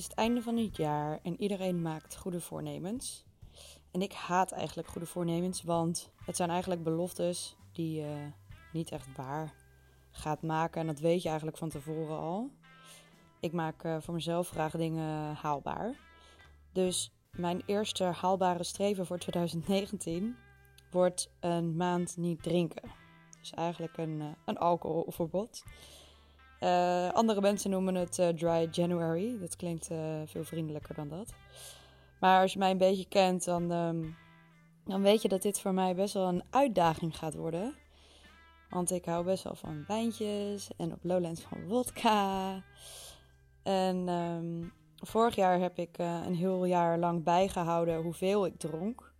is het einde van het jaar en iedereen maakt goede voornemens. En ik haat eigenlijk goede voornemens, want het zijn eigenlijk beloftes die je niet echt waar gaat maken. En dat weet je eigenlijk van tevoren al. Ik maak eh, voor mezelf graag dingen haalbaar. Dus mijn eerste haalbare streven voor 2019 wordt een maand niet drinken. Dus eigenlijk een, uh, een alcoholverbod. Uh, andere mensen noemen het uh, Dry January. Dat klinkt veel vriendelijker dan dat. Maar als je mij een beetje kent, dan, um, dan weet je dat dit voor mij best wel een uitdaging gaat worden. Want ik hou best wel van wijntjes en op Lowlands van vodka. En um, vorig jaar heb ik een heel jaar lang bijgehouden hoeveel ik dronk.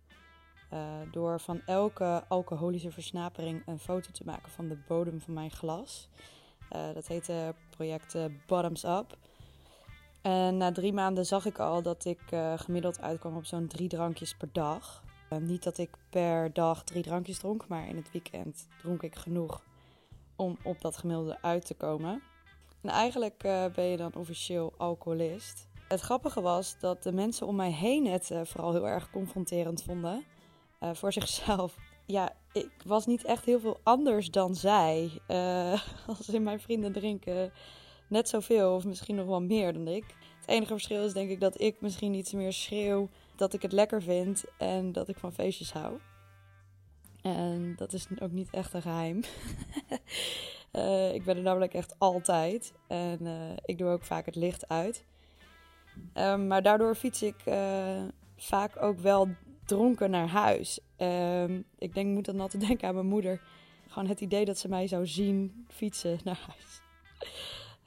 Door van elke alcoholische versnapering een foto te maken van de bodem van mijn glas. Uh, dat heette project Bottoms Up. En na drie maanden zag ik al dat ik gemiddeld uitkwam op zo'n drie drankjes per dag. niet dat ik per dag drie drankjes dronk, maar in het weekend dronk ik genoeg om op dat gemiddelde uit te komen. En eigenlijk ben je dan officieel alcoholist. Het grappige was dat de mensen om mij heen het vooral heel erg confronterend vonden. Voor zichzelf. Ja, ik was niet echt heel veel anders dan zij. Uh, als in mijn vrienden drinken net zoveel of misschien nog wel meer dan ik. Het enige verschil is denk ik dat ik misschien iets meer schreeuw dat ik het lekker vind en dat ik van feestjes hou. En dat is ook niet echt een geheim. ik ben er namelijk echt altijd. En ik doe ook vaak het licht uit. Um, maar daardoor fiets ik vaak ook wel dronken naar huis. Um, ik denk, moet dan altijd denken aan mijn moeder. Gewoon het idee dat ze mij zou zien fietsen naar huis.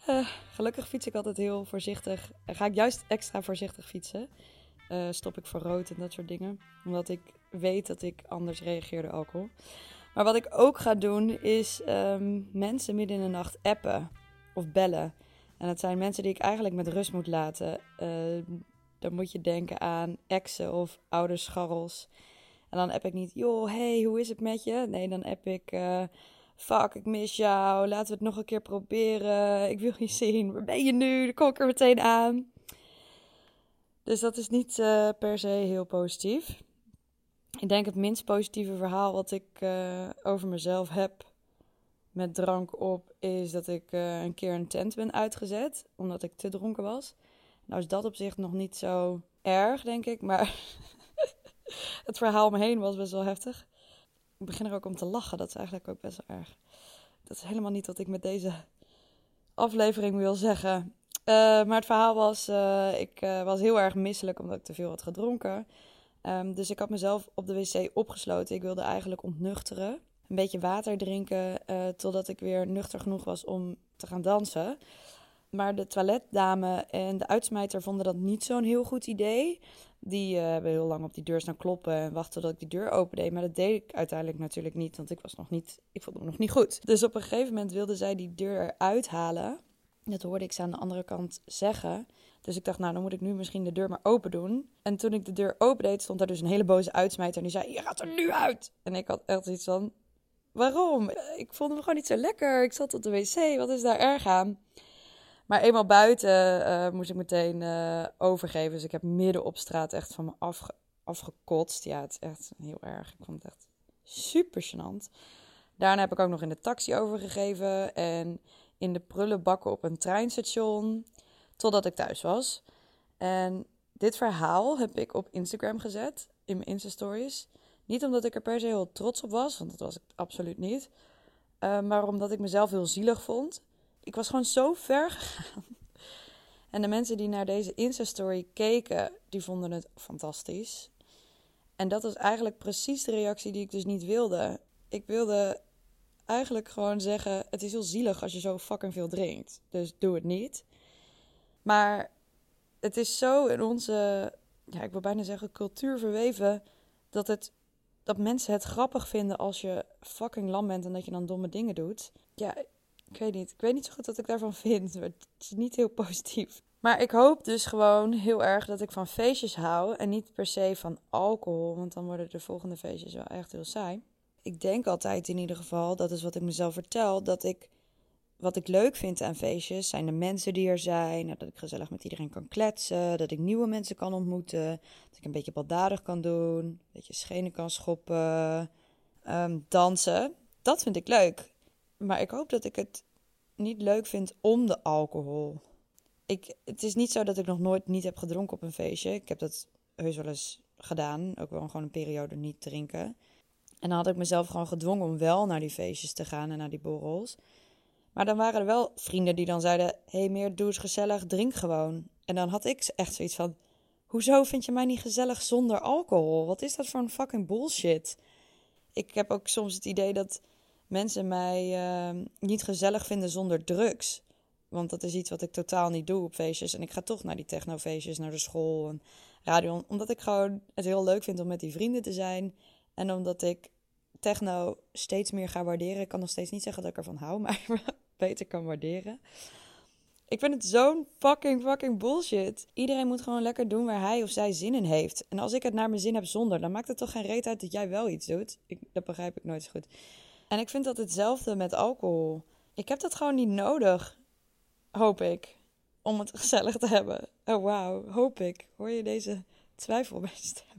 Uh, gelukkig fiets ik altijd heel voorzichtig. Ga ik juist extra voorzichtig fietsen. Uh, stop ik voor rood en dat soort dingen. Omdat ik weet dat ik anders reageer door alcohol. Maar wat ik ook ga doen is um, mensen midden in de nacht appen of bellen. En dat zijn mensen die ik eigenlijk met rust moet laten. Uh, dan moet je denken aan exen of oude scharrels. En dan heb ik niet, joh, hey, hoe is het met je? Nee, dan heb ik, uh, fuck, ik mis jou. Laten we het nog een keer proberen. Ik wil je zien. Waar ben je nu? Dan kom ik er meteen aan. Dus dat is niet uh, per se heel positief. Ik denk het minst positieve verhaal wat ik uh, over mezelf heb met drank op is dat ik een keer een tent ben uitgezet omdat ik te dronken was. Nou is dat op zich nog niet zo erg, denk ik, maar het verhaal om me heen was best wel heftig. Ik begin er ook om te lachen, dat is eigenlijk ook best wel erg. Dat is helemaal niet wat ik met deze aflevering wil zeggen. Uh, maar het verhaal was, uh, ik was heel erg misselijk omdat ik te veel had gedronken. Um, dus ik had mezelf op de wc opgesloten. Ik wilde eigenlijk ontnuchteren een beetje water drinken totdat ik weer nuchter genoeg was om te gaan dansen. Maar de toiletdame en de uitsmijter vonden dat niet zo'n heel goed idee. Die uh, hebben heel lang op die deur staan kloppen en wachten tot ik die deur opende. Maar dat deed ik uiteindelijk natuurlijk niet, want ik was nog niet, ik vond me nog niet goed. Dus op een gegeven moment wilde zij die deur eruit halen. Dat hoorde ik ze aan de andere kant zeggen. Dus ik dacht, nou, dan moet ik nu misschien de deur maar open doen. En toen ik de deur opendeed, stond daar dus een hele boze uitsmijter. En die zei, je gaat er nu uit! En ik had echt iets van, waarom? Ik vond hem gewoon niet zo lekker. Ik zat op de wc. Wat is daar erg aan? Maar eenmaal buiten uh, moest ik meteen uh, overgeven. Dus ik heb midden op straat echt van me afge afgekotst. Ja, het is echt heel erg. Ik vond het echt super gênant. Daarna heb ik ook nog in de taxi overgegeven. En in de prullenbakken op een treinstation. Totdat ik thuis was. En dit verhaal heb ik op Instagram gezet. In mijn Insta-stories. Niet omdat ik er per se heel trots op was, want dat was ik absoluut niet. Uh, maar omdat ik mezelf heel zielig vond. Ik was gewoon zo ver gegaan. En de mensen die naar deze Insta-story keken, die vonden het fantastisch. En dat was eigenlijk precies de reactie die ik dus niet wilde. Ik wilde eigenlijk gewoon zeggen: het is heel zielig als je zo fucking veel drinkt. Dus doe het niet. Maar het is zo in onze, ja, ik wil bijna zeggen, cultuur verweven dat het dat mensen het grappig vinden als je fucking lam bent en dat je dan domme dingen doet. Ja, ik weet niet. Ik weet niet zo goed wat ik daarvan vind. Het is niet heel positief. Maar ik hoop dus gewoon heel erg dat ik van feestjes hou en niet per se van alcohol, want dan worden de volgende feestjes wel echt heel saai. Ik denk altijd in ieder geval, dat is wat ik mezelf vertel, dat ik wat ik leuk vind aan feestjes zijn de mensen die er zijn. Dat ik gezellig met iedereen kan kletsen. Dat ik nieuwe mensen kan ontmoeten. Dat ik een beetje baldadig kan doen. Een beetje schenen kan schoppen. Ehm, dansen. Dat vind ik leuk. Maar ik hoop dat ik het niet leuk vind om de alcohol. Ik, het is niet zo dat ik nog nooit niet heb gedronken op een feestje. Ik heb dat heus wel eens gedaan. Ook wel gewoon een periode niet drinken. En dan had ik mezelf gewoon gedwongen om wel naar die feestjes te gaan en naar die borrels. Maar dan waren er wel vrienden die dan zeiden: hey, meer doe eens gezellig, drink gewoon. En dan had ik echt zoiets van: Hoezo vind je mij niet gezellig zonder alcohol? Wat is dat voor een fucking bullshit? Ik heb ook soms het idee dat mensen mij uh, niet gezellig vinden zonder drugs. Want dat is iets wat ik totaal niet doe op feestjes. En ik ga toch naar die technofeestjes, naar de school en radio. Omdat ik gewoon het heel leuk vind om met die vrienden te zijn. En omdat ik techno steeds meer ga waarderen. Ik kan nog steeds niet zeggen dat ik ervan hou, maar beter kan waarderen. Ik vind het zo'n fucking fucking bullshit. Iedereen moet gewoon lekker doen waar hij of zij zin in heeft. En als ik het naar mijn zin heb zonder, dan maakt het toch geen reet uit dat jij wel iets doet. Ik, dat begrijp ik nooit zo goed. En ik vind dat hetzelfde met alcohol. Ik heb dat gewoon niet nodig, hoop ik, om het gezellig te hebben. Oh wauw, hoop ik. Hoor je deze twijfel bij stem?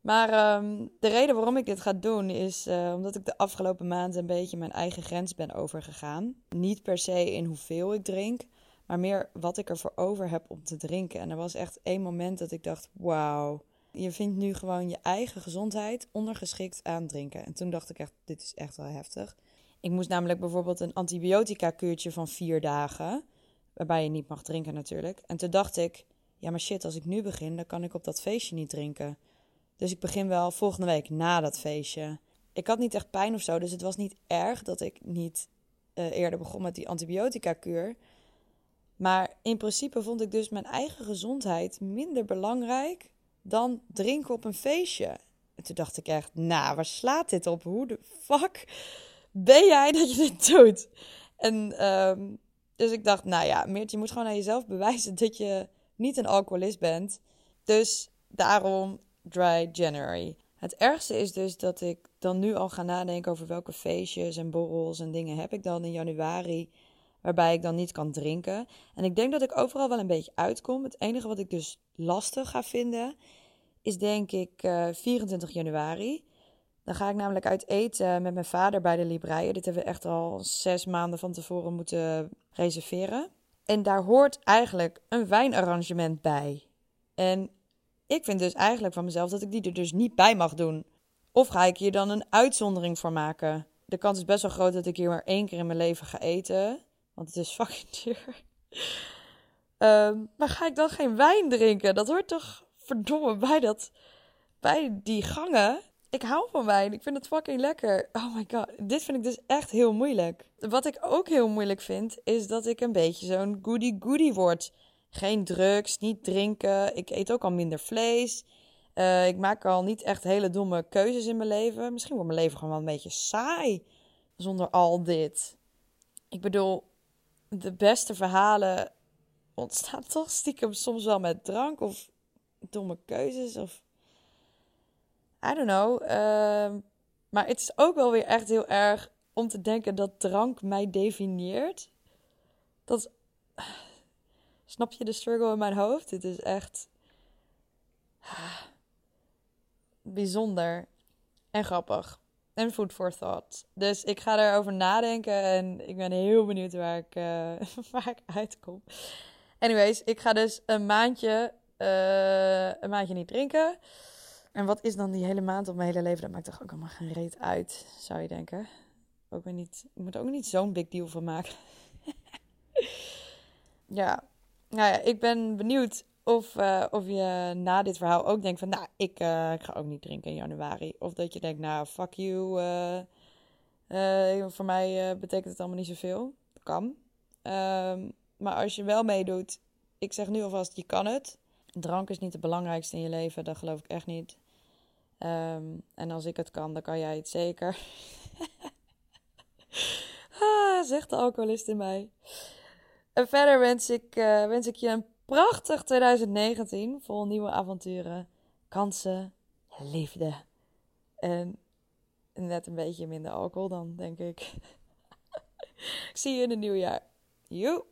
Maar ehm, de reden waarom ik dit ga doen is uh, omdat ik de afgelopen maanden een beetje mijn eigen grens ben overgegaan. Niet per se in hoeveel ik drink, maar meer wat ik ervoor over heb om te drinken. En er was echt één moment dat ik dacht: wauw, je vindt nu gewoon je eigen gezondheid ondergeschikt aan drinken. En toen dacht ik echt: dit is echt wel heftig. Ik moest namelijk bijvoorbeeld een antibiotica-kuurtje van vier dagen, waarbij je niet mag drinken natuurlijk. En toen dacht ik: ja, maar shit, als ik nu begin, dan kan ik op dat feestje niet drinken. Dus ik begin wel volgende week na dat feestje. Ik had niet echt pijn of zo, dus het was niet erg dat ik niet uh, eerder begon met die antibiotica-kuur. Maar in principe vond ik dus mijn eigen gezondheid minder belangrijk dan drinken op een feestje. En toen dacht ik echt, nou, waar slaat dit op? Hoe de fuck ben jij dat je dit doet? En um, dus ik dacht, nou ja, Meert, je moet gewoon aan jezelf bewijzen dat je niet een alcoholist bent. Dus daarom Dry January. Het ergste is dus dat ik dan nu al ga nadenken over welke feestjes en borrels en dingen heb ik dan in januari waarbij ik dan niet kan drinken. En ik denk dat ik overal wel een beetje uitkom. Het enige wat ik dus lastig ga vinden is denk ik uh, eh, 24 januari. Dan ga ik namelijk uit eten met mijn vader bij de Libreien. Dit hebben we echt al zes maanden van tevoren moeten reserveren. En daar hoort eigenlijk een wijnarrangement bij. En ik vind dus eigenlijk van mezelf dat ik die er dus niet bij mag doen. Of ga ik hier dan een uitzondering voor maken? De kans is best wel groot dat ik hier maar één keer in mijn leven ga eten. Want het is fucking duur. Ehm, maar ga ik dan geen wijn drinken? Dat hoort toch verdomme bij, dat, bij die gangen. Ik hou van wijn. Ik vind het fucking lekker. Oh my god. Dit vind ik dus echt heel moeilijk. Wat ik ook heel moeilijk vind, is dat ik een beetje zo'n goody-goody word. Geen drugs, niet drinken. Ik eet ook al minder vlees. Uh, ik maak al niet echt hele domme keuzes in mijn leven. Misschien wordt mijn leven gewoon wel een beetje saai zonder al dit. Ik bedoel, de beste verhalen ontstaan toch stiekem soms wel met drank of domme keuzes of I don't know. Uh, maar het is ook wel weer echt heel erg om te denken dat drank mij definieert. Dat Snap je de struggle in mijn hoofd? Het is echt bijzonder en grappig. En food for thought. Dus ik ga erover nadenken en ik ben heel benieuwd waar ik, uh, waar ik uitkom. Anyways, ik ga dus een maandje, uh, een maandje niet drinken. En wat is dan die hele maand op mijn hele leven? Dat maakt toch ook allemaal geen reet uit, zou je denken. Ook weer niet, ik moet er ook niet zo'n big deal van maken. ja, nou ja, ik ben benieuwd of, uh, of je na dit verhaal ook denkt van, nou, ik, uh, ik ga ook niet drinken in januari. Of dat je denkt, nou, fuck you. Uh, voor mij betekent het allemaal niet zoveel. Kan. Um, maar als je wel meedoet, ik zeg nu alvast, je kan het. Drank is niet het belangrijkste in je leven, dat geloof ik echt niet. Um, en als ik het kan, dan kan jij het zeker. ah, zegt de alcoholist in mij. En verder wens ik, wens ik je een prachtig 2019 vol nieuwe avonturen, kansen, liefde. En net een beetje minder alcohol dan, denk ik. ik zie je in het nieuwjaar. Joe!